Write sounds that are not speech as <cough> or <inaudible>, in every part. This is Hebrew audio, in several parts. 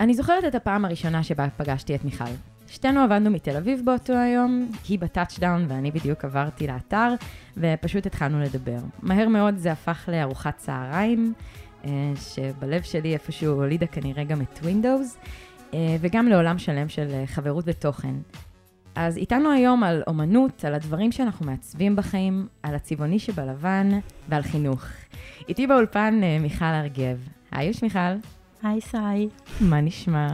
אני זוכרת את הפעם הראשונה שבה פגשתי את מיכל. שתינו עבדנו בתל אביב באותו היום, היא ב touchdown ואני בדיוק עברתי לאתר, ופשוט התחלנו לדבר. מהר מאוד זה הפך לארוחת צהריים, אה, שבלב שלי איפשהו הולידה כנראה גם את Windows, אה, וגם לעולם שלם של אה, חברות ותוכן. אז איתנו היום על אומנות, על הדברים שאנחנו מעצבים בחיים, על הצבעוני שבלבן ועל חינוך. איתי באולפן מיכל ארגב. היי, יש מיכל. היי, סאי. מה נשמע?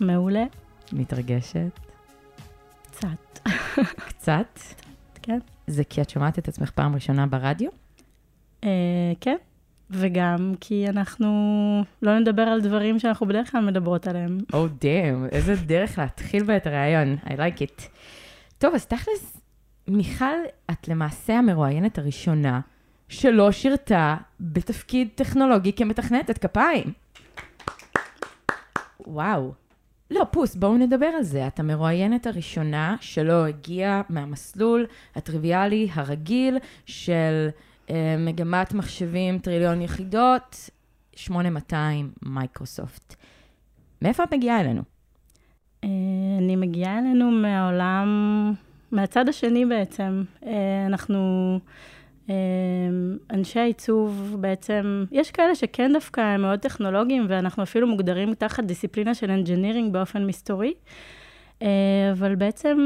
מעולה. מתרגשת? קצת. קצת? כן. זה כי את שומעת את עצמך פעם ראשונה ברדיו? אה, כן, וגם כי אנחנו לא נדבר על דברים שאנחנו בדרך כלל מדברות עליהם. או oh, דאם, איזה דרך להתחיל בה את הרעיון, I like it. טוב, אז תכלס, מיכל, את למעשה המרואיינת הראשונה שלא שירתה בתפקיד טכנולוגי כמתכנתת כפיים. וואו. לא, פוס, בואו נדבר על זה. את המרואיינת הראשונה שלא הגיעה מהמסלול הטריוויאלי הרגיל של אה, מגמת מחשבים טריליון יחידות, 8200 מייקרוסופט. מאיפה את מגיעה אלינו? אה, אני מגיעה אלינו מהעולם, מהצד השני בעצם. אה, אנחנו... אמ, אנשי העיצוב בעצם, יש כאלה שכן דווקא הם מאוד טכנולוגיים, ואנחנו אפילו מוגדרים תחת דיסציפלינה של engineering באופן מסתורי, אה, אבל בעצם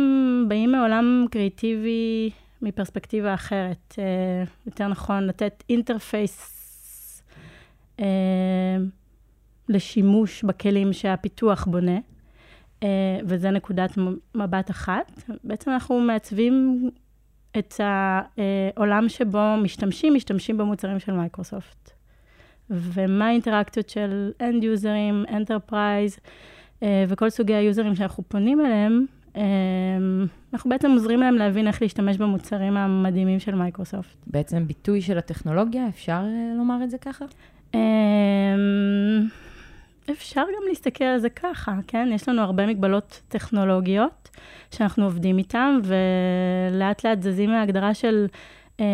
באים מעולם קריאיטיבי מפרספקטיבה אחרת. אה, יותר נכון, לתת interface אה, לשימוש בכלים שהפיתוח בונה. וזה נקודת מבט אחת. בעצם אנחנו מעצבים את העולם שבו משתמשים, משתמשים במוצרים של מייקרוסופט. ומה האינטראקציות של end יוזרים, enterprise, וכל סוגי היוזרים שאנחנו פונים אליהם, אה, אנחנו בעצם עוזרים להם להבין איך להשתמש במוצרים המדהימים של מייקרוסופט. בעצם ביטוי של הטכנולוגיה, אפשר אה, לומר את זה ככה? אפשר גם להסתכל על זה ככה, כן? יש לנו הרבה מגבלות טכנולוגיות שאנחנו עובדים איתן, ולאט לאט זזים מההגדרה של אה,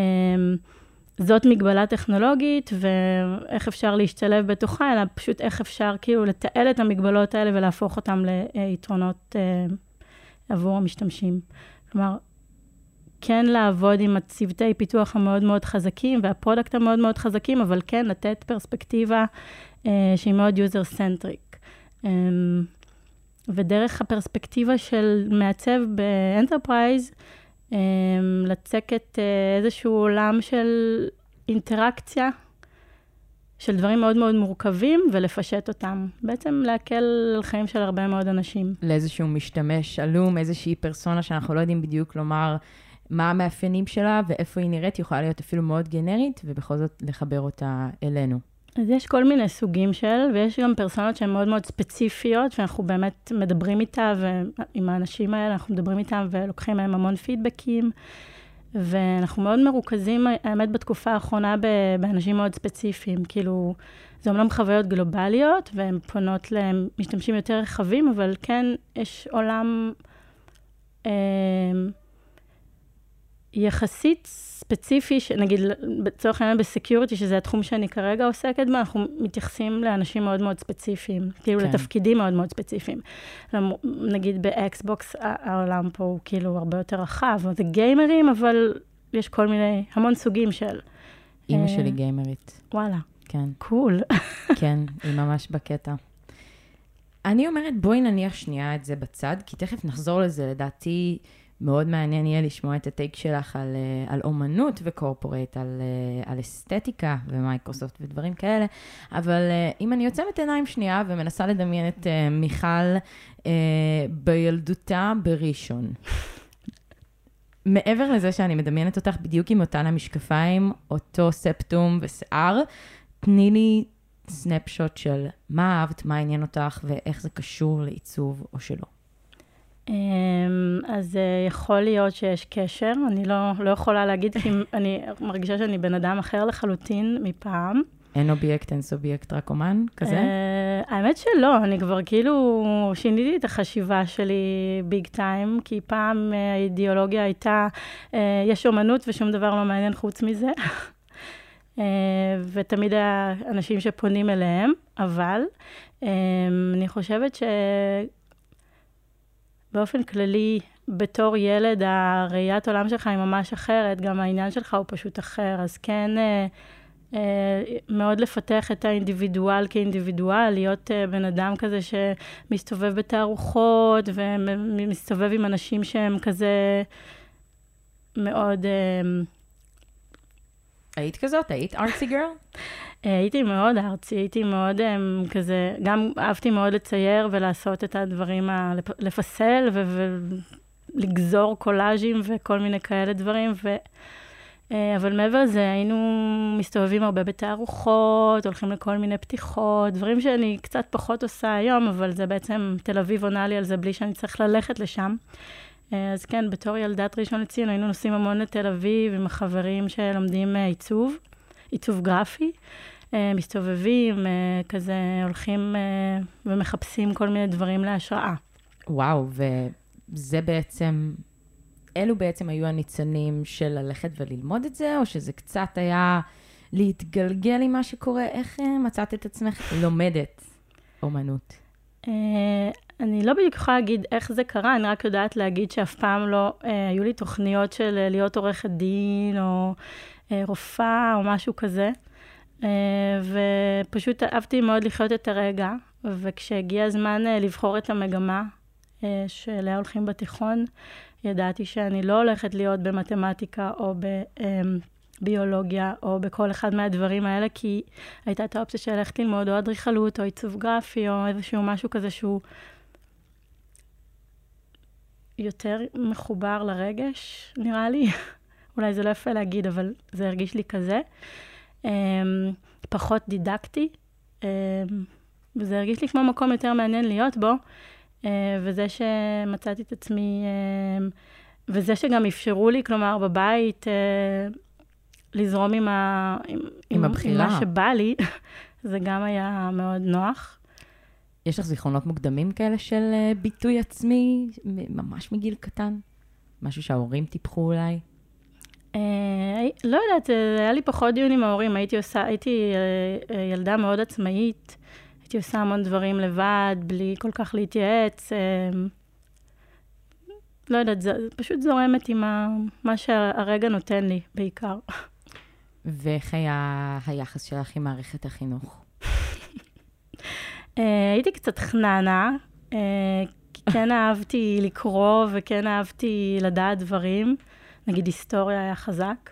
זאת מגבלה טכנולוגית, ואיך אפשר להשתלב בתוכה, אלא פשוט איך אפשר כאילו לתעל את המגבלות האלה ולהפוך אותן ליתרונות אה, עבור המשתמשים. כלומר, כן לעבוד עם הצוותי פיתוח המאוד מאוד חזקים וה product המאוד מאוד חזקים, אבל כן לתת פרספקטיבה אה, שהיא מאוד user-centric. אה, ודרך הפרספקטיבה של מעצב ב enterprise, אה, לצקת אה, איזשהו עולם של אינטראקציה, של דברים מאוד מאוד מורכבים, ולפשט אותם. בעצם להקל על חיים של הרבה מאוד אנשים. לאיזשהו משתמש עלום, איזושהי פרסונה שאנחנו לא יודעים בדיוק לומר מה המאפיינים שלה ואיפה היא נראית, היא יכולה להיות אפילו מאוד גנרית, ובכל זאת לחבר אותה אלינו. אז יש כל מיני סוגים של, ויש גם פרסונות שהן מאוד מאוד ספציפיות, שאנחנו באמת מדברים איתה, ועם האנשים האלה אנחנו מדברים איתם ולוקחים מהם המון פידבקים, ואנחנו מאוד מרוכזים, האמת, בתקופה האחרונה באנשים מאוד ספציפיים. כאילו, זה אומנם חוויות גלובליות, והן פונות למשתמשים יותר רחבים, אבל כן, יש עולם... אה, יחסית ספציפי, נגיד לצורך העניין בסקיוריטי, שזה התחום שאני כרגע עוסקת בו, אנחנו מתייחסים לאנשים מאוד מאוד ספציפיים, כאילו כן. לתפקידים מאוד מאוד ספציפיים. נגיד באקסבוקס העולם פה הוא כאילו הרבה יותר רחב, זה גיימרים, אבל יש כל מיני, המון סוגים של... אימא אה, שלי גיימרית. וואלה. כן. Cool. <laughs> כן, היא ממש בקטע. אני אומרת, בואי נניח שנייה את זה בצד, כי תכף נחזור לזה, לדעתי. מאוד מעניין יהיה לשמוע את ה take שלך על, אה, על אומנות ו corporate, על, אה, על אסתטיקה ומייקרוסופט ודברים כאלה, אבל אה, אם אני עוצמת עיניים שנייה ומנסה לדמיין את מיכל בילדותה בראשון, מעבר לזה שאני מדמיינת אותך בדיוק עם אותן המשקפיים, אותו ספטום ושיער, תני לי סנפשוט של מה אהבת, מה עניין אותך ואיך זה קשור לעיצוב או שלא. אמ, אז אה, יכול להיות שיש קשר, אני לא, לא יכולה להגיד, כי <laughs> אני מרגישה שאני בן אדם אחר לחלוטין מפעם. אין אובייקט, אין סובייקט, רק אומן, כזה? אה, האמת שלא, אני כבר כאילו שיניתי את החשיבה שלי big time, כי פעם אה, האידיאולוגיה הייתה, יש אומנות ושום דבר לא מעניין חוץ מזה. <laughs> ותמיד היה אנשים שפונים אליהם, אבל אני חושבת שבאופן כללי, בתור ילד, הראיית עולם שלך היא ממש אחרת, גם העניין שלך הוא פשוט אחר, אז כן... אה, מאוד לפתח את האינדיבידואל כאינדיבידואל, להיות אה, בן אדם כזה שמסתובב בתערוכות ומסתובב עם אנשים שהם כזה מאוד... היית כזאת? היית ארצי גרל? <laughs> הייתי מאוד ארצי, הייתי מאוד כזה, גם אהבתי מאוד לצייר ולעשות את הדברים, ה, לפסל ולגזור קולאז'ים וכל מיני כאלה דברים, ו... אה, אבל מעבר לזה, היינו מסתובבים הרבה בתערוכות, הולכים לכל מיני פתיחות, דברים שאני קצת פחות עושה היום, אבל זה בעצם, תל אביב עונה לי על זה בלי שאני צריך ללכת לשם. אה, אז כן, בתור ילדת ראשון לציון היינו נוסעים המון לתל אביב עם החברים שלומדים אה, עיצוב, עיצוב גרפי. מסתובבים, כזה הולכים ומחפשים כל מיני דברים להשראה. וואו, וזה בעצם אלו בעצם היו הניצנים של ללכת וללמוד את זה, או שזה קצת היה להתגלגל עם מה שקורה? איך אה, מצאת את עצמך לומדת אומנות? אני לא בדיוק יכולה להגיד איך זה קרה, אני רק יודעת להגיד שאף פעם לא uh, היו לי תוכניות של uh, להיות עורכת דין, או uh, רופאה, או משהו כזה. Uh, ופשוט אהבתי מאוד לחיות את הרגע, וכשהגיע הזמן uh, לבחור את המגמה uh, שאליה הולכים בתיכון, ידעתי שאני לא הולכת להיות במתמטיקה או בביולוגיה או בכל אחד מהדברים האלה, כי הייתה את האופציה של ללכת ללמוד או אדריכלות או עיצוב גרפי או איזשהו משהו כזה שהוא יותר מחובר לרגש, נראה לי. <laughs> אולי זה לא יפה להגיד, אבל זה הרגיש לי כזה. Um, פחות דידקטי, um, וזה הרגיש לי כמו מקום יותר מעניין להיות בו. אה, וזה שמצאתי את עצמי, אה, וזה שגם אפשרו לי, כלומר, בבית, אה, לזרום עם, ה, עם, עם, הבחירה. עם מה שבא לי, <laughs> זה גם היה מאוד נוח. יש לך זיכרונות מוקדמים כאלה של ביטוי עצמי, ממש מגיל קטן? משהו שההורים טיפחו אולי? אה, לא יודעת, היה לי פחות דיון עם ההורים. הייתי עושה, הייתי ילדה מאוד עצמאית. הייתי עושה המון דברים לבד, בלי כל כך להתייעץ. אה, לא יודעת, זה פשוט זורמת עם ה, מה שהרגע נותן לי, בעיקר. ואיך היה היחס שלך עם מערכת החינוך? אה, הייתי קצת חננה, אה, כן אהבתי לקרוא וכן אהבתי לדעת דברים. נגיד היסטוריה היה חזק.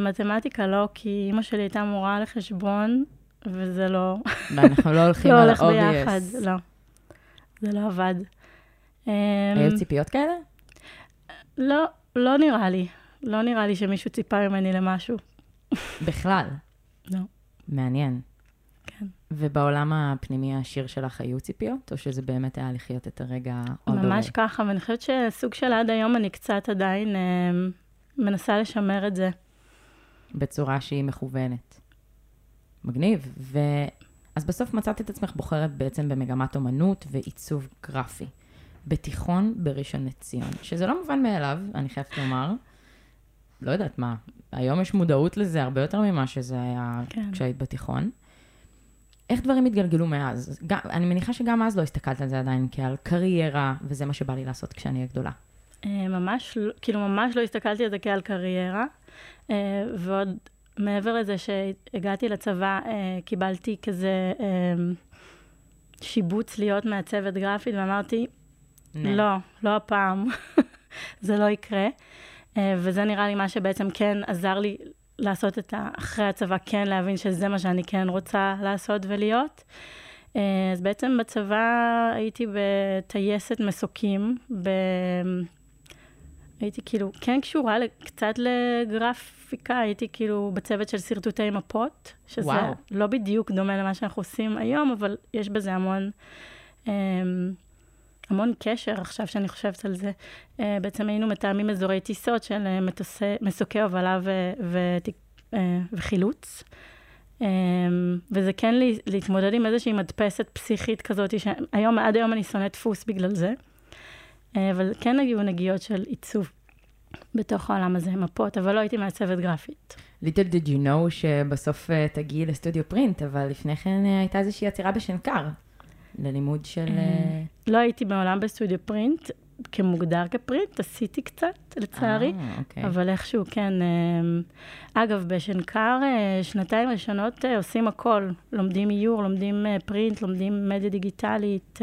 מתמטיקה לא, כי אימא שלי הייתה מורה לחשבון, וזה לא... ואנחנו לא הולכים לא על ה-obvious. לא הולך ביחד, לא. זה לא עבד. היו ציפיות כאלה? לא, לא נראה לי. לא נראה לי שמישהו ציפה ממני למשהו. בכלל? לא. מעניין. ובעולם הפנימי העשיר שלך היו ציפיות, או שזה באמת היה לחיות את הרגע עוד ממש ככה, ואני חושבת שסוג של עד היום אני קצת עדיין אה, מנסה לשמר את זה. בצורה שהיא מכוונת. מגניב. ו... אז בסוף מצאת את עצמך בוחרת בעצם במגמת אומנות ועיצוב גרפי. בתיכון בראשון לציון, שזה לא מובן מאליו, אני חייבת לומר. לא יודעת מה, היום יש מודעות לזה הרבה יותר ממה שזה היה כן. כשהיית בתיכון. איך דברים התגלגלו מאז? גם, אני מניחה שגם אז לא הסתכלת על זה עדיין כעל קריירה, וזה מה שבא לי לעשות כשאני אהיה גדולה. אה, ממש, לא, כאילו ממש לא הסתכלתי על זה כעל קריירה, אה, ועוד מעבר לזה שהגעתי לצבא, אה, קיבלתי כזה שיבוץ להיות מעצבת גרפית, ואמרתי, לא, לא הפעם, <laughs> זה לא יקרה. וזה נראה לי מה שבעצם כן עזר לי לעשות את ה... אחרי הצבא, כן להבין שזה מה שאני כן רוצה לעשות ולהיות. אז בעצם בצבא הייתי בטייסת מסוקים, ב... הייתי כאילו כן קשורה קצת לגרפיקה, הייתי כאילו בצוות של שרטוטי מפות, שזה וואו. לא בדיוק דומה למה שאנחנו עושים היום, אבל יש בזה המון, um, המון קשר עכשיו שאני חושבת על זה. Uh, בעצם היינו מתאמים אזורי טיסות של uh, מטוסי, מסוקי הובלה ו, ו, uh, וחילוץ. וזה כן להתמודד עם איזושהי מדפסת פסיכית כזאת, שהיום, עד היום אני שונאת דפוס בגלל זה. אבל כן היו נגיעות של עיצוב בתוך העולם הזה, מפות, אבל לא הייתי מעצבת גרפית. Little did you know שבסוף אה, תגיעי לסטודיו פרינט, אבל לפני כן אה, הייתה איזושהי עצירה בשנקר, ללימוד של... לא הייתי מעולם בסטודיו פרינט, כמוגדר כפרינט, עשיתי קצת, לצערי, אה, אוקיי. אבל איכשהו, כן. אה, אגב, בשנקר, אה, שנתיים ראשונות אה, עושים הכל. לומדים איור, לומדים פרינט, לומדים מדיה דיגיטלית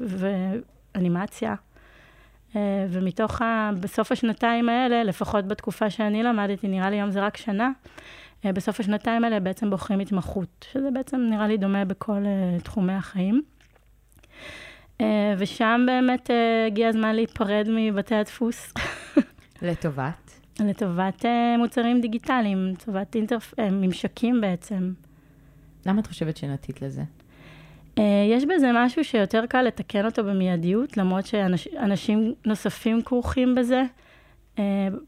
ואנימציה. ומתוך ה... בסוף השנתיים האלה, לפחות בתקופה שאני למדתי, נראה לי היום זה רק שנה, בסוף השנתיים האלה בעצם בוחרים התמחות, שזה בעצם נראה לי דומה בכל תחומי החיים. אה, ושם באמת אה, הגיע הזמן להיפרד מבתי הדפוס <laughs> לטובת. לטובת אה, מוצרים דיגיטליים, לטובת אינטרפ... ממשקים בעצם. למה את חושבת שנטית לזה? יש בזה משהו שיותר קל לתקן אותו במיידיות, למרות שאנשים נוספים כרוכים בזה,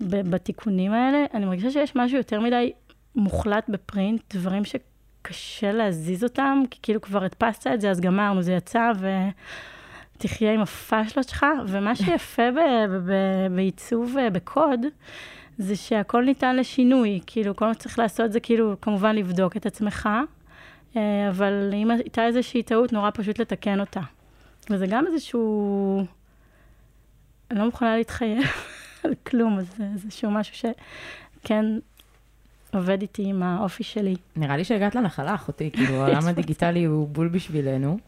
בתיקונים האלה. אני מרגישה שיש משהו יותר מדי מוחלט בפרינט, דברים שקשה להזיז אותם, כי כאילו כבר הדפסת את זה, אז גמרנו, זה יצא, ותחיה עם הפאשלות שלך. ומה שיפה ב- ב- ב- בעיצוב אה, בקוד, זה שהכל ניתן לשינוי. כאילו, כל מה שצריך לעשות זה כאילו, כמובן, לבדוק את עצמך, אה, אבל אם הייתה איזושהי טעות, נורא פשוט לתקן אותה. וזה גם איזשהו... אני לא מוכנה להתחייב <laughs> על כלום, אז זה איזשהו משהו שכן עובד איתי עם האופי שלי. נראה לי שהגעת לנחלה, אחותי, <laughs> כאילו, העולם הדיגיטלי הוא בול בשבילנו.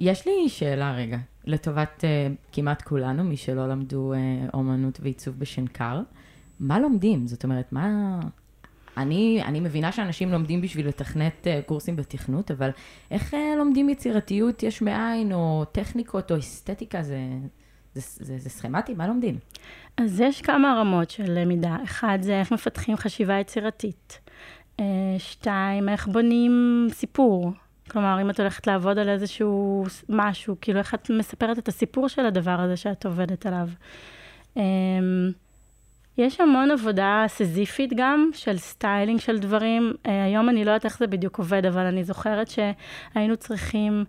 יש לי שאלה רגע, לטובת uh, כמעט כולנו, מי שלא למדו uh, אומנות ועיצוב בשנקר. מה לומדים? זאת אומרת, מה... אני, אני מבינה שאנשים לומדים בשביל לתכנת uh, קורסים בתכנות, אבל איך uh, לומדים יצירתיות יש מאין, או טכניקות, או אסתטיקה? זה, זה, זה, זה סכמטי? מה לומדים? אז יש כמה רמות של למידה. אחד, זה איך מפתחים חשיבה יצירתית. שתיים, איך בונים סיפור. כלומר, אם את הולכת לעבוד על איזשהו משהו, כאילו איך את מספרת את הסיפור של הדבר הזה שאת עובדת עליו. אמ, יש המון עבודה סזיפית גם, של styling של דברים. אה, היום אני לא יודעת איך זה בדיוק עובד, אבל אני זוכרת שהיינו צריכים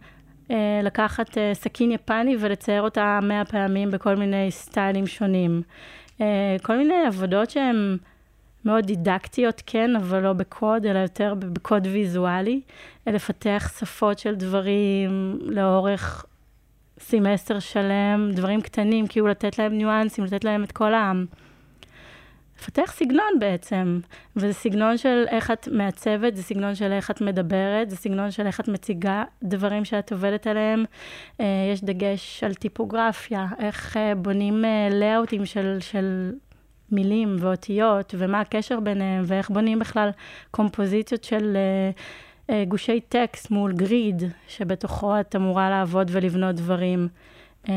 אה, לקחת אה, סכין יפני ולצייר אותה מאה פעמים בכל מיני סטיילים שונים. אה, כל מיני עבודות שהן מאוד דידקטיות, כן, אבל לא בקוד, אלא יותר בקוד ויזואלי. אה, לפתח שפות של דברים לאורך סמסטר שלם, דברים קטנים, כאילו לתת להם ניואנסים, לתת להם את כל ה... לפתח סגנון בעצם, וזה סגנון של איך את מעצבת, זה סגנון של איך את מדברת, זה סגנון של איך את מציגה דברים שאת עובדת עליהם. אה, יש דגש על טיפוגרפיה, איך אה, בונים לאאוטים של, של מילים ואותיות, ומה הקשר ביניהם, ואיך בונים בכלל קומפוזיציות של אה, אה, גושי טקסט מול גריד, שבתוכו את אמורה לעבוד ולבנות דברים. אה,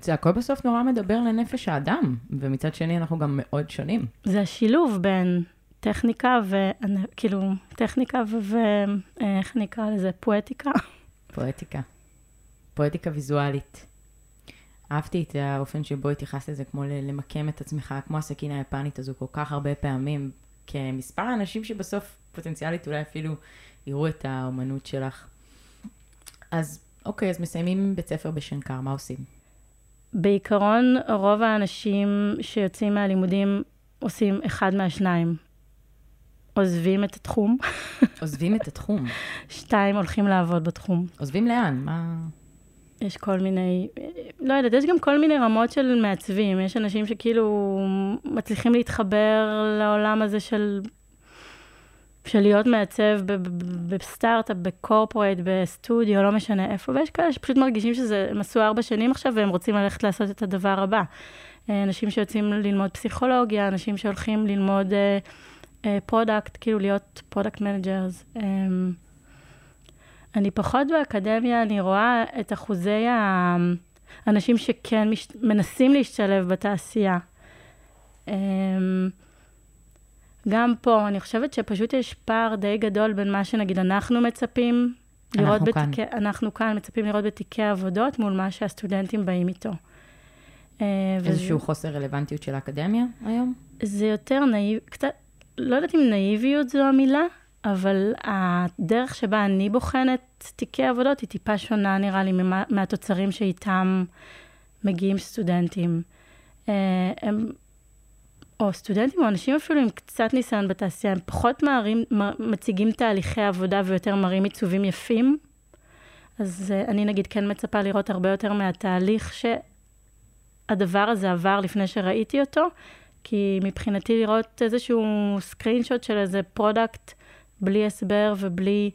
זה הכל בסוף נורא מדבר לנפש האדם, ומצד שני אנחנו גם מאוד שונים. זה השילוב בין טכניקה ו... כאילו, טכניקה ו... ו... אה, איך נקרא לזה? פואטיקה. פואטיקה. פואטיקה ויזואלית. אהבתי את האופן שבו התייחסת לזה, כמו למקם את עצמך, כמו הסכין היפנית הזו כל כך הרבה פעמים, כמספר האנשים שבסוף פוטנציאלית אולי אפילו יראו את האומנות שלך. אז אוקיי, אז מסיימים בית ספר בשנקר, מה עושים? בעיקרון, רוב האנשים שיוצאים מהלימודים עושים אחד מהשניים. עוזבים את התחום, עוזבים את התחום. <laughs> שתיים, הולכים לעבוד בתחום. עוזבים לאן? מה... יש כל מיני, לא יודעת, יש גם כל מיני רמות של מעצבים. יש אנשים שכאילו מצליחים להתחבר לעולם הזה של, של להיות מעצב בסטארט-אפ, ב corporate, בסטודיו, לא משנה איפה, ויש כאלה שפשוט מרגישים שזה, הם עשו ארבע שנים עכשיו והם רוצים ללכת לעשות את הדבר הבא. אה, אנשים שיוצאים ללמוד פסיכולוגיה, אנשים שהולכים ללמוד product, כאילו להיות product managers. אני פחות באקדמיה, אני רואה את אחוזי האנשים שכן מש... מנסים להשתלב בתעשייה. אמ, גם פה, אני חושבת שפשוט יש פער די גדול בין מה שנגיד אנחנו מצפים לראות אנחנו כאן. בתיקי, אנחנו כאן מצפים לראות בתיקי עבודות מול מה שהסטודנטים באים איתו. אה, וזה- איזשהו חוסר רלוונטיות של האקדמיה היום? זה יותר נאיב, קצת, לא יודעת אם נאיביות זו המילה, אבל הדרך שבה אני בוחנת תיקי עבודות היא טיפה שונה, נראה לי, ממה, מהתוצרים שאיתם מגיעים סטודנטים. אה, הם או סטודנטים או אנשים אפילו עם קצת ניסיון בתעשייה, הם פחות מראים, מציגים תהליכי עבודה ויותר מראים עיצובים יפים. אז אה, אני נגיד כן מצפה לראות הרבה יותר מהתהליך שהדבר הזה עבר לפני שראיתי אותו, כי מבחינתי לראות איזשהו screenshot של איזה product בלי הסבר ובלי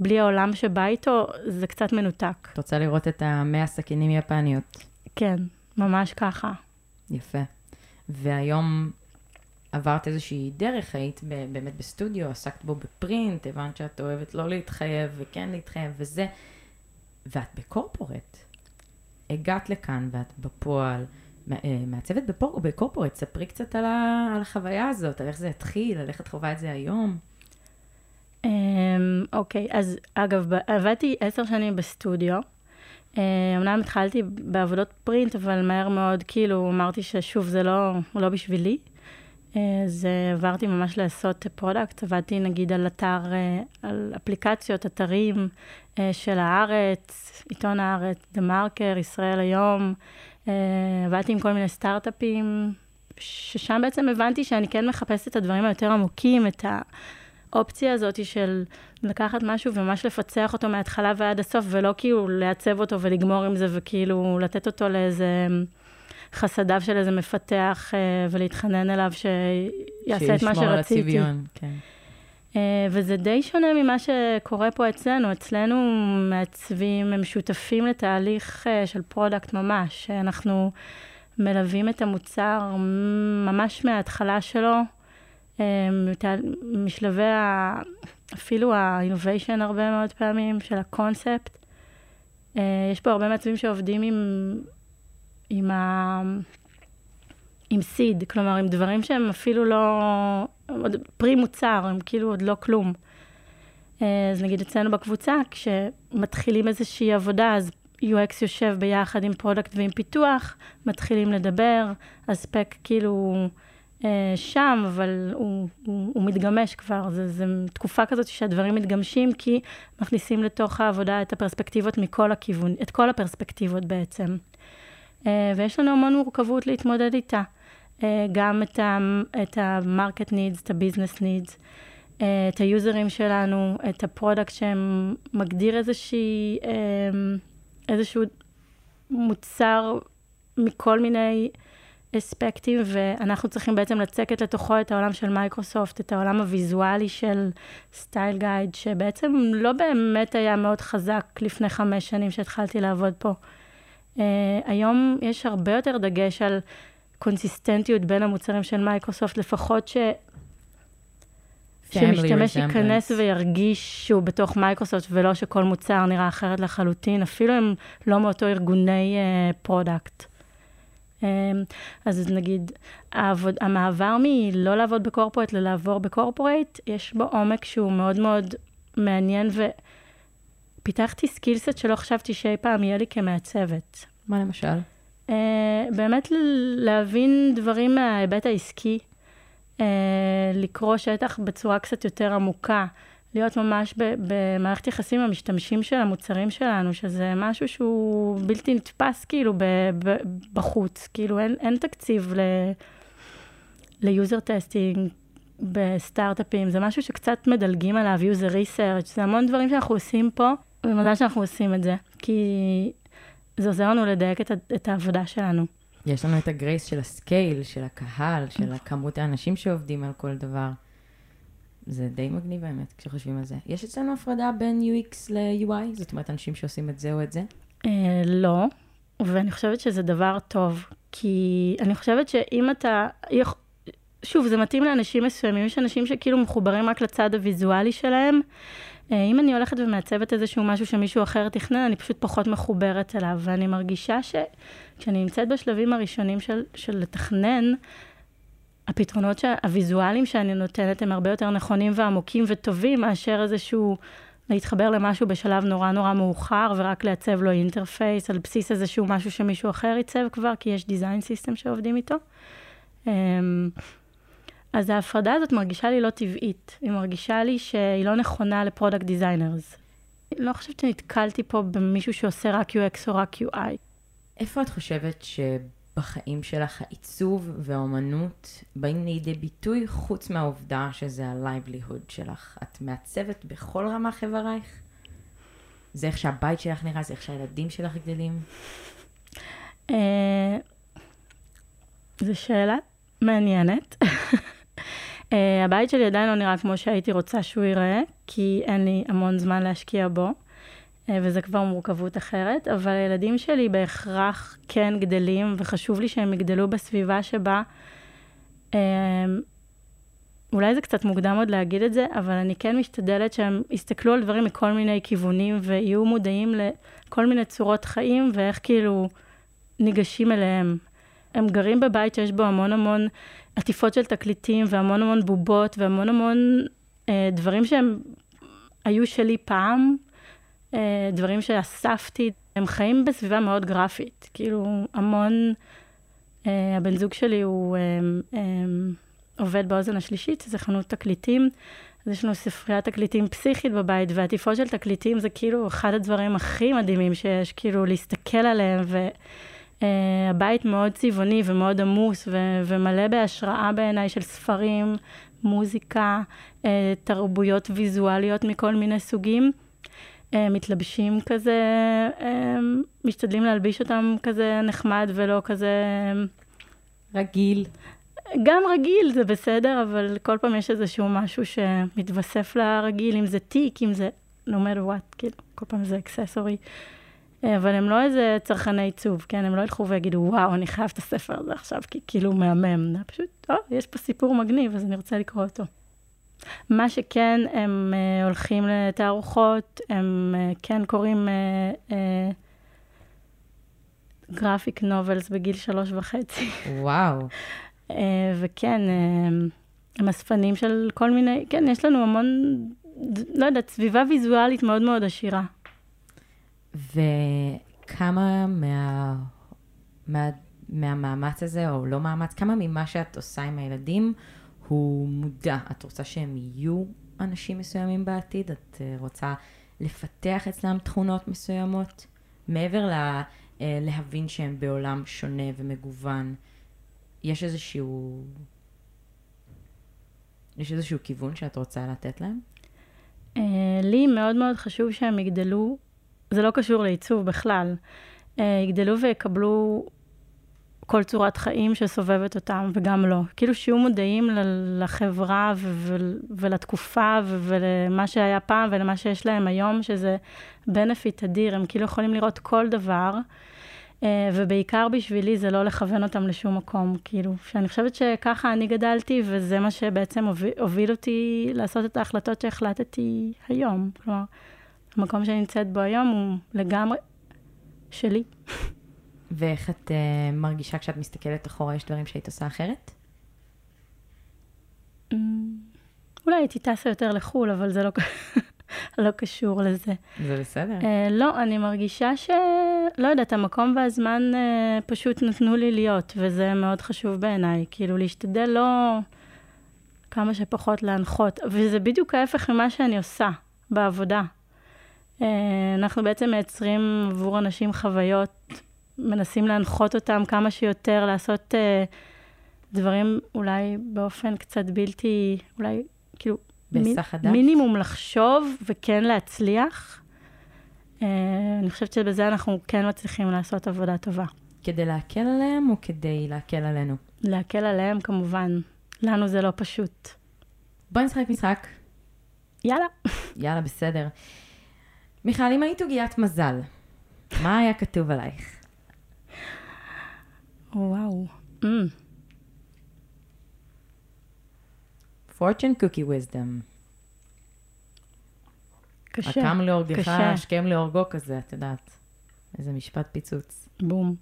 בלי העולם שבא איתו, זה קצת מנותק. את רוצה לראות את המאה סכינים יפניות. כן, ממש ככה. יפה. והיום עברת איזושהי דרך, היית באמת בסטודיו, עסקת בו בפרינט, הבנת שאת אוהבת לא להתחייב וכן להתחייב וזה, ואת בקורפורט. הגעת לכאן ואת בפועל. אה, מעצבת בפור... בקורפורט, ספרי קצת על, ה... על החוויה הזאת, על איך זה התחיל, על איך את חווה את זה היום. אמ, אוקיי, אז אגב, עבדתי עשר שנים בסטודיו. אומנם אה, התחלתי בעבודות print, אבל מהר מאוד כאילו אמרתי ששוב, זה לא, לא בשבילי. אז אה, עברתי ממש לעשות product, עבדתי נגיד על אתר, אה, על אפליקציות, אתרים של הארץ, עיתון הארץ, דה מרקר, ישראל היום. עבדתי עם כל מיני סטארט-אפים, ששם בעצם הבנתי שאני כן מחפשת את הדברים היותר עמוקים, את ה... האופציה הזאת של לקחת משהו וממש לפצח אותו מההתחלה ועד הסוף, ולא כאילו לעצב אותו ולגמור עם זה, וכאילו לתת אותו לאיזה חסדיו של איזה מפתח, אה, ולהתחנן אליו שיעשה את מה שרציתי. שישמור על הצביון, כן. אה, וזה די שונה ממה שקורה פה אצלנו. אצלנו מעצבים, הם שותפים לתהליך אה, של product ממש. אנחנו מלווים את המוצר ממש מההתחלה שלו. משלבי ה... אפילו ה-innovation הרבה מאוד פעמים, של הקונספט. אה, יש פה הרבה מעצבים שעובדים עם, עם, ה... עם seed, כלומר, עם דברים שהם אפילו לא... עוד pre מוצר, הם כאילו עוד לא כלום. אה, אז נגיד אצלנו בקבוצה, כשמתחילים איזושהי עבודה, אז UX יושב ביחד עם product ועם פיתוח, מתחילים לדבר, הספק כאילו... אה, שם, אבל הוא, הוא, הוא מתגמש כבר. זו תקופה כזאת שהדברים מתגמשים, כי מכניסים לתוך העבודה את הפרספקטיבות מכל הכיוון, את כל הפרספקטיבות בעצם. אה, ויש לנו המון מורכבות להתמודד איתה. אה, גם את ה-market needs, את ה-business needs, את היוזרים שלנו, את ה product שמגדיר איזושהי, איזשהו מוצר מכל מיני... אספקטים, ואנחנו צריכים בעצם לצקת לתוכו את העולם של מייקרוסופט, את העולם הוויזואלי של style guide, שבעצם לא באמת היה מאוד חזק לפני חמש שנים שהתחלתי לעבוד פה. אה, היום יש הרבה יותר דגש על קונסיסטנטיות בין המוצרים של מייקרוסופט, לפחות ש... שמשתמש ייכנס וירגיש שהוא בתוך מייקרוסופט, ולא שכל מוצר נראה אחרת לחלוטין, אפילו הם לא מאותו ארגוני product. אה, אמ, אז נגיד, העבוד, המעבר מלא לעבוד ב corporate ללעבור ב corporate, יש בו עומק שהוא מאוד מאוד מעניין, ופיתחתי skillset שלא חשבתי שאי פעם יהיה לי כמעצבת. מה למשל? אה, באמת להבין דברים מההיבט העסקי, אה, לקרוא שטח בצורה קצת יותר עמוקה. להיות ממש במערכת יחסים עם המשתמשים של המוצרים שלנו, שזה משהו שהוא בלתי נתפס כאילו בחוץ, כאילו אין, אין תקציב ל... ל user testing בסטארט-אפים, זה משהו שקצת מדלגים עליו, user research, זה המון דברים שאנחנו עושים פה, ומזל שאנחנו עושים את זה, כי זה עוזר לנו לדייק את, את העבודה שלנו. יש לנו את ה grace של ה scale, של הקהל, של הכמות האנשים שעובדים על כל דבר. זה די מגניב באמת, כשחושבים על זה. יש אצלנו הפרדה בין UX ל-UI? זאת אומרת, אנשים שעושים את זה או את זה? אה, לא, ואני חושבת שזה דבר טוב, כי אני חושבת שאם אתה... שוב, זה מתאים לאנשים מסוימים, יש אנשים שכאילו מחוברים רק לצד הוויזואלי שלהם. אה, אם אני הולכת ומעצבת איזשהו משהו שמישהו אחר תכנן, אני פשוט פחות מחוברת אליו, ואני מרגישה שכשאני נמצאת בשלבים הראשונים של, של לתכנן, הפתרונות הוויזואליים שאני נותנת הם הרבה יותר נכונים ועמוקים וטובים מאשר איזשהו להתחבר למשהו בשלב נורא נורא מאוחר ורק לעצב לו interface על בסיס איזשהו משהו שמישהו אחר עיצב כבר, כי יש design system שעובדים איתו. אמ, אז ההפרדה הזאת מרגישה לי לא טבעית, היא מרגישה לי שהיא לא נכונה ל product designers. לא חושבת שנתקלתי פה במישהו שעושה רק UX או רק UI. איפה את חושבת ש... בחיים שלך העיצוב והאומנות באים לידי ביטוי חוץ מהעובדה שזה ה-livelihood שלך? את מעצבת בכל רמ"ח איברייך? זה איך שהבית שלך נראה, זה איך שהילדים שלך גדלים? אה, זו שאלה מעניינת. אה, הבית שלי עדיין לא נראה כמו שהייתי רוצה שהוא ייראה, כי אין לי המון זמן להשקיע בו, וזה כבר מורכבות אחרת, אבל הילדים שלי בהכרח כן גדלים, וחשוב לי שהם יגדלו בסביבה שבה, אולי זה קצת מוקדם עוד להגיד את זה, אבל אני כן משתדלת שהם יסתכלו על דברים מכל מיני כיוונים, ויהיו מודעים לכל מיני צורות חיים, ואיך כאילו ניגשים אליהם. הם גרים בבית שיש בו המון המון עטיפות של תקליטים, והמון המון בובות, והמון המון אה, דברים שהם היו שלי פעם, אה, דברים שאספתי. הם חיים בסביבה מאוד גרפית, כאילו המון, אה, הבן זוג שלי הוא אה, אה, עובד באוזן השלישית, זה חנות תקליטים. אז יש לנו ספריית תקליטים פסיכית בבית, ועטיפות של תקליטים זה כאילו אחד הדברים הכי מדהימים שיש, כאילו להסתכל עליהם, ו... Uh, הבית מאוד צבעוני ומאוד עמוס ו- ומלא בהשראה בעיניי של ספרים, מוזיקה, uh, תרבויות ויזואליות מכל מיני סוגים. Uh, מתלבשים כזה, uh, משתדלים להלביש אותם כזה נחמד ולא כזה... רגיל. גם רגיל זה בסדר, אבל כל פעם יש איזשהו משהו שמתווסף לרגיל, אם זה תיק, אם זה no matter what, כאילו, כל פעם זה אקססורי. אה, אבל הם לא איזה צרכני עיצוב, כן? הם לא ילכו ויגידו, וואו, אני חייב את הספר הזה עכשיו, כי כאילו מהמם. פשוט, או, יש פה סיפור מגניב, אז אני רוצה לקרוא אותו. מה שכן, הם uh, הולכים לתערוכות, הם uh, כן קוראים גרפיק uh, נובלס uh, בגיל שלוש וחצי. וואו. uh, <laughs> וכן, uh, הם אספנים של כל מיני, כן, יש לנו המון, לא יודעת, סביבה ויזואלית מאוד מאוד עשירה. וכמה מה, מה, מהמאמץ הזה, או לא מאמץ, כמה ממה שאת עושה עם הילדים הוא מודע? את רוצה שהם יהיו אנשים מסוימים בעתיד? את uh, רוצה לפתח אצלם תכונות מסוימות? מעבר ל... uh, להבין שהם בעולם שונה ומגוון, יש איזשהו... יש איזשהו כיוון שאת רוצה לתת להם? Uh, לי מאוד מאוד חשוב שהם יגדלו זה לא קשור לעיצוב בכלל. אה, יגדלו ויקבלו כל צורת חיים שסובבת אותם, וגם לא. כאילו שיהיו מודעים לחברה ולתקופה ולמה שהיה פעם ולמה שיש להם היום, שזה בנפיט אדיר, הם כאילו יכולים לראות כל דבר. אה, ובעיקר בשבילי זה לא לכוון אותם לשום מקום, כאילו, שאני חושבת שככה אני גדלתי, וזה מה שבעצם הוביל אותי לעשות את ההחלטות שהחלטתי היום. כלומר, המקום שאני נמצאת בו היום הוא לגמרי שלי. <laughs> ואיך את uh, מרגישה כשאת מסתכלת אחורה, יש דברים שהיית עושה אחרת? Mm, אולי הייתי טסה יותר לחו"ל, אבל זה לא, <laughs> לא קשור לזה. זה בסדר. Uh, לא, אני מרגישה ש... לא יודעת, המקום והזמן uh, פשוט נתנו לי להיות, וזה מאוד חשוב בעיניי. כאילו, להשתדל לא כמה שפחות להנחות, וזה בדיוק ההפך ממה שאני עושה בעבודה. אה, אנחנו בעצם מייצרים עבור אנשים חוויות, מנסים להנחות אותם כמה שיותר, לעשות uh, דברים אולי באופן קצת בלתי, אולי כאילו... בהיסח הדעת? מינימום לחשוב וכן להצליח. Uh, אני חושבת שבזה אנחנו כן מצליחים לעשות עבודה טובה. כדי להקל עליהם או כדי להקל עלינו? להקל עליהם כמובן. לנו זה לא פשוט. בואי נשחק משחק. יאללה. יאללה, בסדר. מיכל, אם היית עוגיית מזל, מה היה כתוב עלייך? וואו. Mm. fortune cookie wisdom. קשה, הקם להורגך. השכם להורגו כזה, את יודעת. איזה משפט פיצוץ. בום.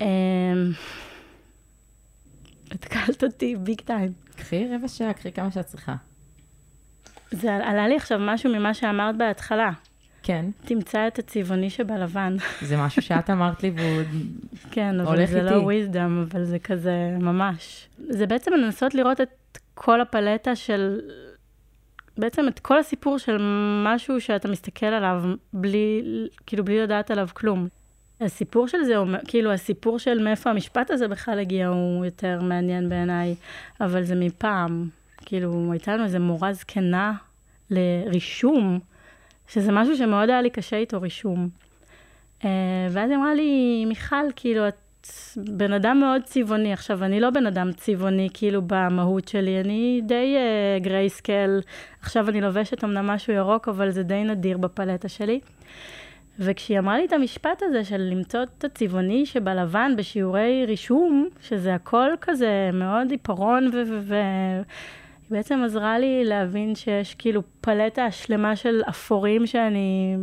אמ, התקלת אותי ביג טיים. קחי רבע שעה, קחי כמה שאת צריכה. זה עלה לי עכשיו משהו ממה שאמרת בהתחלה. כן. תמצא את הצבעוני שבלבן. זה משהו שאת אמרת לי והוא כן, אבל זה איתי. לא וויזדם, אבל זה כזה ממש. זה בעצם לנסות לראות את כל הפלטה של... בעצם את כל הסיפור של משהו שאתה מסתכל עליו בלי, כאילו בלי לדעת עליו כלום. הסיפור של זה, כאילו הסיפור של מאיפה המשפט הזה בכלל הגיע, הוא יותר מעניין בעיניי, אבל זה מפעם. כאילו, הייתה לנו איזו מורה זקנה לרישום, שזה משהו שמאוד היה לי קשה איתו, רישום. אה, ואז היא אמרה לי, מיכל, כאילו, את בן אדם מאוד צבעוני. עכשיו, אני לא בן אדם צבעוני, כאילו, במהות שלי, אני די uh, גרייסקל. עכשיו אני לובשת אמנם משהו ירוק, אבל זה די נדיר בפלטה שלי. וכשהיא אמרה לי את המשפט הזה של למצוא את הצבעוני שבלבן בשיעורי רישום, שזה הכל כזה מאוד עיפרון ו... ו-, ו- בעצם עזרה לי להבין שיש כאילו פלטה שלמה של אפורים שאני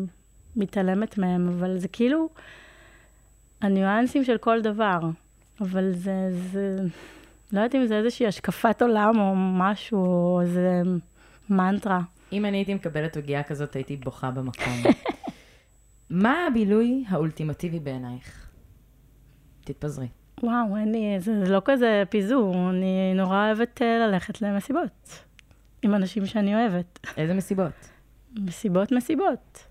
מתעלמת מהם, אבל זה כאילו הניואנסים של כל דבר. אבל זה, זה, לא יודעת אם זה איזושהי השקפת עולם או משהו, או איזה מנטרה. אם אני הייתי מקבלת עוגיה כזאת, הייתי בוכה במקום. <laughs> מה הבילוי האולטימטיבי בעינייך? תתפזרי. וואו, אני, זה, זה לא כזה פיזור, אני נורא אוהבת uh, ללכת למסיבות עם אנשים שאני אוהבת. איזה מסיבות? מסיבות מסיבות.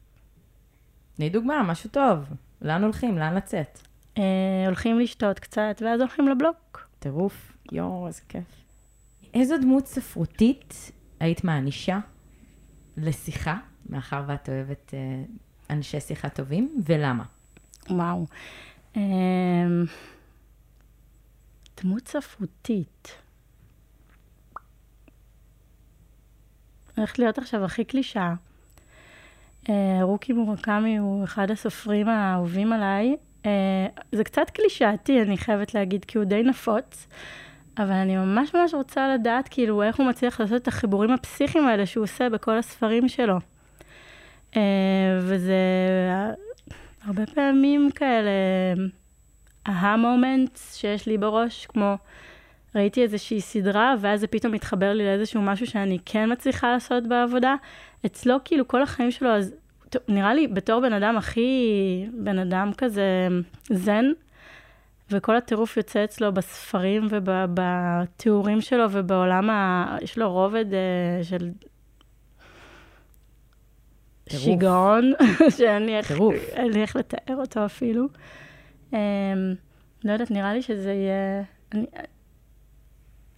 תני דוגמה, משהו טוב. לאן הולכים? לאן לצאת? Uh, הולכים לשתות קצת, ואז הולכים לבלוק. טירוף, יואו, איזה כיף. איזו דמות ספרותית היית מענישה לשיחה, מאחר ואת אוהבת uh, אנשי שיחה טובים, ולמה? וואו. Uh, דמות ספרותית. הולכת להיות עכשיו הכי קלישה. אה, רוקי מורקמי הוא אחד הסופרים האהובים עליי. אה, זה קצת קלישאתי, אני חייבת להגיד, כי הוא די נפוץ, אבל אני ממש ממש רוצה לדעת כאילו איך הוא מצליח לעשות את החיבורים הפסיכיים האלה שהוא עושה בכל הספרים שלו. אה, וזה הרבה פעמים כאלה ההה-מומנט שיש לי בראש, כמו ראיתי איזושהי סדרה, ואז זה פתאום מתחבר לי לאיזשהו משהו שאני כן מצליחה לעשות בעבודה. אצלו, כאילו, כל החיים שלו, אז נראה לי בתור בן אדם הכי, בן אדם כזה זן, וכל הטירוף יוצא אצלו בספרים ובתיאורים שלו ובעולם ה... יש לו רובד uh, של... שיגעון, <laughs> שאין לי איך לתאר אותו אפילו. Um, לא יודעת, נראה לי שזה יהיה... אני,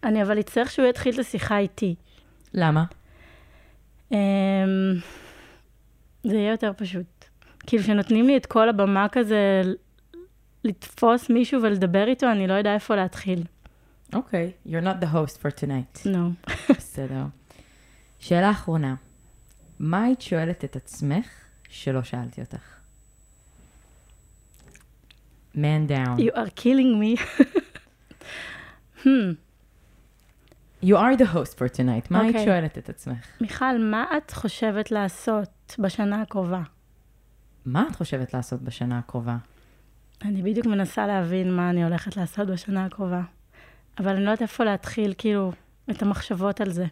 אני אבל אצטרך שהוא יתחיל את השיחה איתי. למה? Um, זה יהיה יותר פשוט. כאילו, כשנותנים לי את כל הבמה כזה לתפוס מישהו ולדבר איתו, אני לא יודע איפה להתחיל. אוקיי, okay. you're not the host for tonight. No. בסדר. שאלה אחרונה, מה היית שואלת את עצמך שלא שאלתי אותך? Man down. You are killing me. <laughs> hmm. You are the host for tonight. מה okay. היית. שואלת את עצמך? מיכל, מה את חושבת לעשות בשנה הקרובה? מה את חושבת לעשות בשנה הקרובה? אני בדיוק מנסה להבין מה אני הולכת לעשות בשנה הקרובה. אבל אני לא יודעת איפה להתחיל, כאילו, את המחשבות על זה.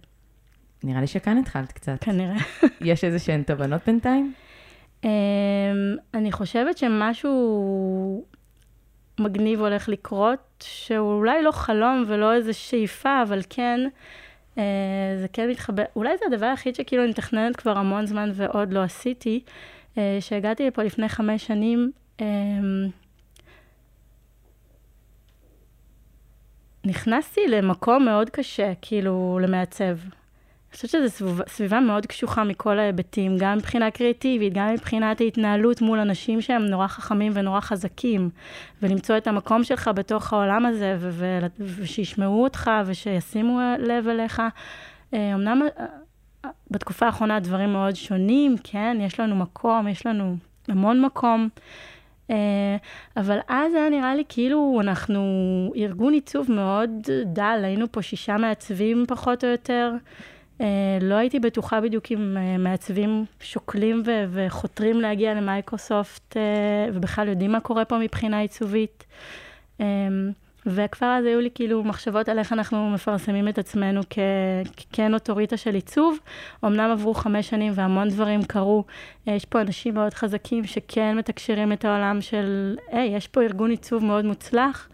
נראה לי שכאן התחלת קצת. כנראה. <laughs> יש איזה שהן תובנות בינתיים? Um, אני חושבת שמשהו מגניב הולך לקרות, שהוא אולי לא חלום ולא איזה שאיפה, אבל כן, אה, זה כן מתחבר, אולי זה הדבר היחיד שכאילו אני מתכננת כבר המון זמן ועוד לא עשיתי, אה, שהגעתי לפה לפני חמש שנים, אה, נכנסתי למקום מאוד קשה, כאילו, למעצב. אני חושבת שזו סביבה, סביבה מאוד קשוחה מכל ההיבטים, גם מבחינה קריאטיבית, גם מבחינת ההתנהלות מול אנשים שהם נורא חכמים ונורא חזקים, ולמצוא את המקום שלך בתוך העולם הזה, ו- ו- ושישמעו אותך ושישימו לב אליך. אה, אמנם אה, בתקופה האחרונה דברים מאוד שונים, כן, יש לנו מקום, יש לנו המון מקום. אה, אבל אז היה נראה לי כאילו אנחנו ארגון עיצוב מאוד דל, היינו פה שישה מעצבים פחות או יותר. Uh, לא הייתי בטוחה בדיוק אם uh, מעצבים שוקלים ו- וחותרים להגיע למייקרוסופט, uh, ובכלל יודעים מה קורה פה מבחינה עיצובית. וכבר אז היו לי כאילו מחשבות על איך אנחנו מפרסמים את עצמנו כ- ככן אוטוריטה של עיצוב. אמנם עברו חמש שנים והמון דברים קרו. יש פה אנשים מאוד חזקים שכן מתקשרים את העולם של, היי, יש פה ארגון עיצוב מאוד מוצלח,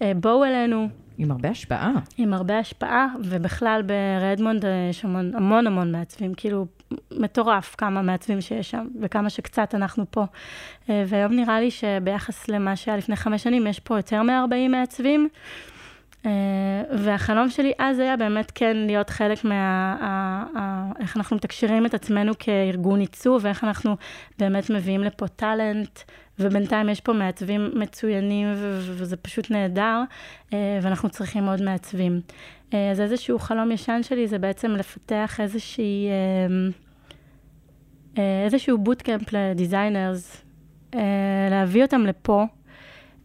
בואו אלינו, עם הרבה השפעה. עם הרבה השפעה, ובכלל ברדמונד יש המון המון, המון מעצבים, כאילו מטורף כמה מעצבים שיש שם, וכמה שקצת אנחנו פה. אה, והיום נראה לי שביחס למה שהיה לפני חמש שנים, יש פה יותר מ-40 מעצבים. Uh, והחלום שלי אז היה באמת כן להיות חלק מה... uh, uh, איך אנחנו מתקשרים את עצמנו כארגון ייצוא, ואיך אנחנו באמת מביאים לפה טאלנט, ובינתיים יש פה מעצבים מצוינים, וזה פשוט נהדר, uh, ואנחנו צריכים עוד מעצבים. Uh, אז איזשהו חלום ישן שלי זה בעצם לפתח איזושהי... Uh, איזשהו בוטקאמפ לדיזיינרס, להביא אותם לפה.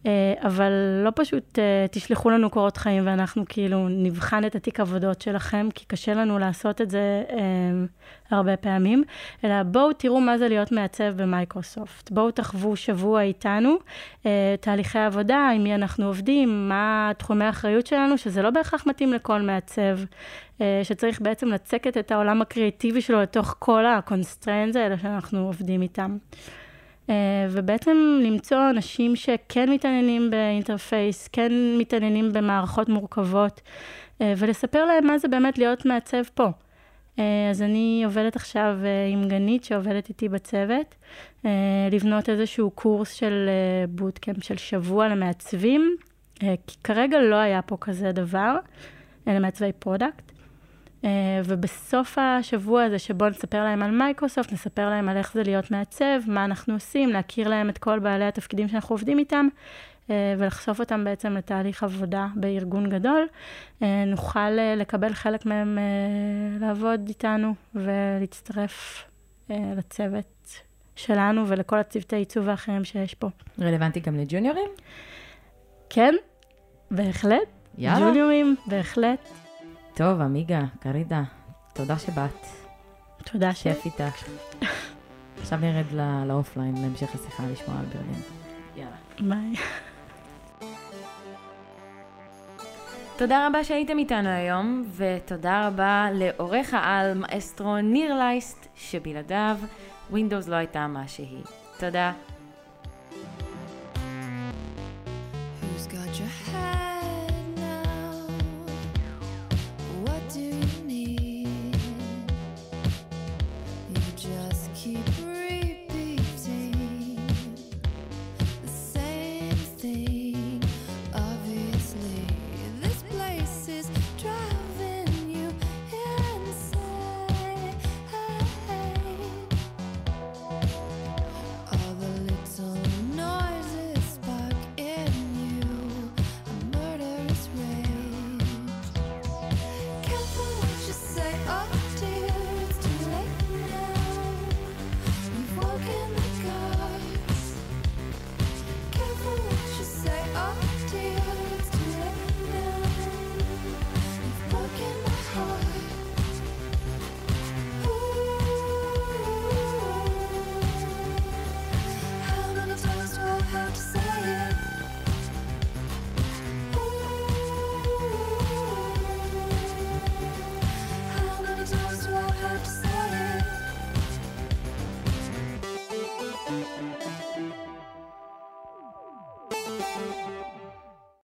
אה, אבל לא פשוט אה, תשלחו לנו קורות חיים ואנחנו כאילו נבחן את התיק עבודות שלכם, כי קשה לנו לעשות את זה אה, הרבה פעמים, אלא בואו תראו מה זה להיות מעצב במייקרוסופט. בואו תחוו שבוע איתנו, תהליכי עבודה, עם מי אנחנו עובדים, מה תחומי האחריות שלנו, שזה לא בהכרח מתאים לכל מעצב, שצריך בעצם לצקת את העולם הקריאטיבי שלו לתוך כל ה constraints האלה שאנחנו עובדים איתם. אה, ובעצם למצוא אנשים שכן מתעניינים ב interface, כן מתעניינים במערכות מורכבות, אה, ולספר להם מה זה באמת להיות מעצב פה. אה, אז אני עובדת עכשיו עם גנית שעובדת איתי בצוות, לבנות איזשהו קורס של bootcamp של שבוע למעצבים, כי כרגע לא היה פה כזה דבר, למעצבי product. אה, ובסוף השבוע הזה, שבו נספר להם על מייקרוסופט, נספר להם על איך זה להיות מעצב, מה אנחנו עושים, להכיר להם את כל בעלי התפקידים שאנחנו עובדים איתם, אה, ולחשוף אותם בעצם לתהליך עבודה בארגון גדול, אה, נוכל לקבל חלק מהם לעבוד איתנו ולהצטרף לצוות שלנו ולכל הצוותי עיצוב האחרים שיש פה. רלוונטי גם לג'וניורים? כן, בהחלט. יאללה. ג'וניורים, בהחלט. טוב, עמיגה, קרידה, תודה שבאת. תודה ש... כיף איתך. <laughs> עכשיו נרד ל offline, להמשך השיחה, לשמוע על ברלין. יאללה. ביי. תודה רבה שהייתם איתנו היום, ותודה רבה לעורך העל מאסטרו ניר לייסט, שבלעדיו ווינדוס לא הייתה מה שהיא. תודה. deep breath.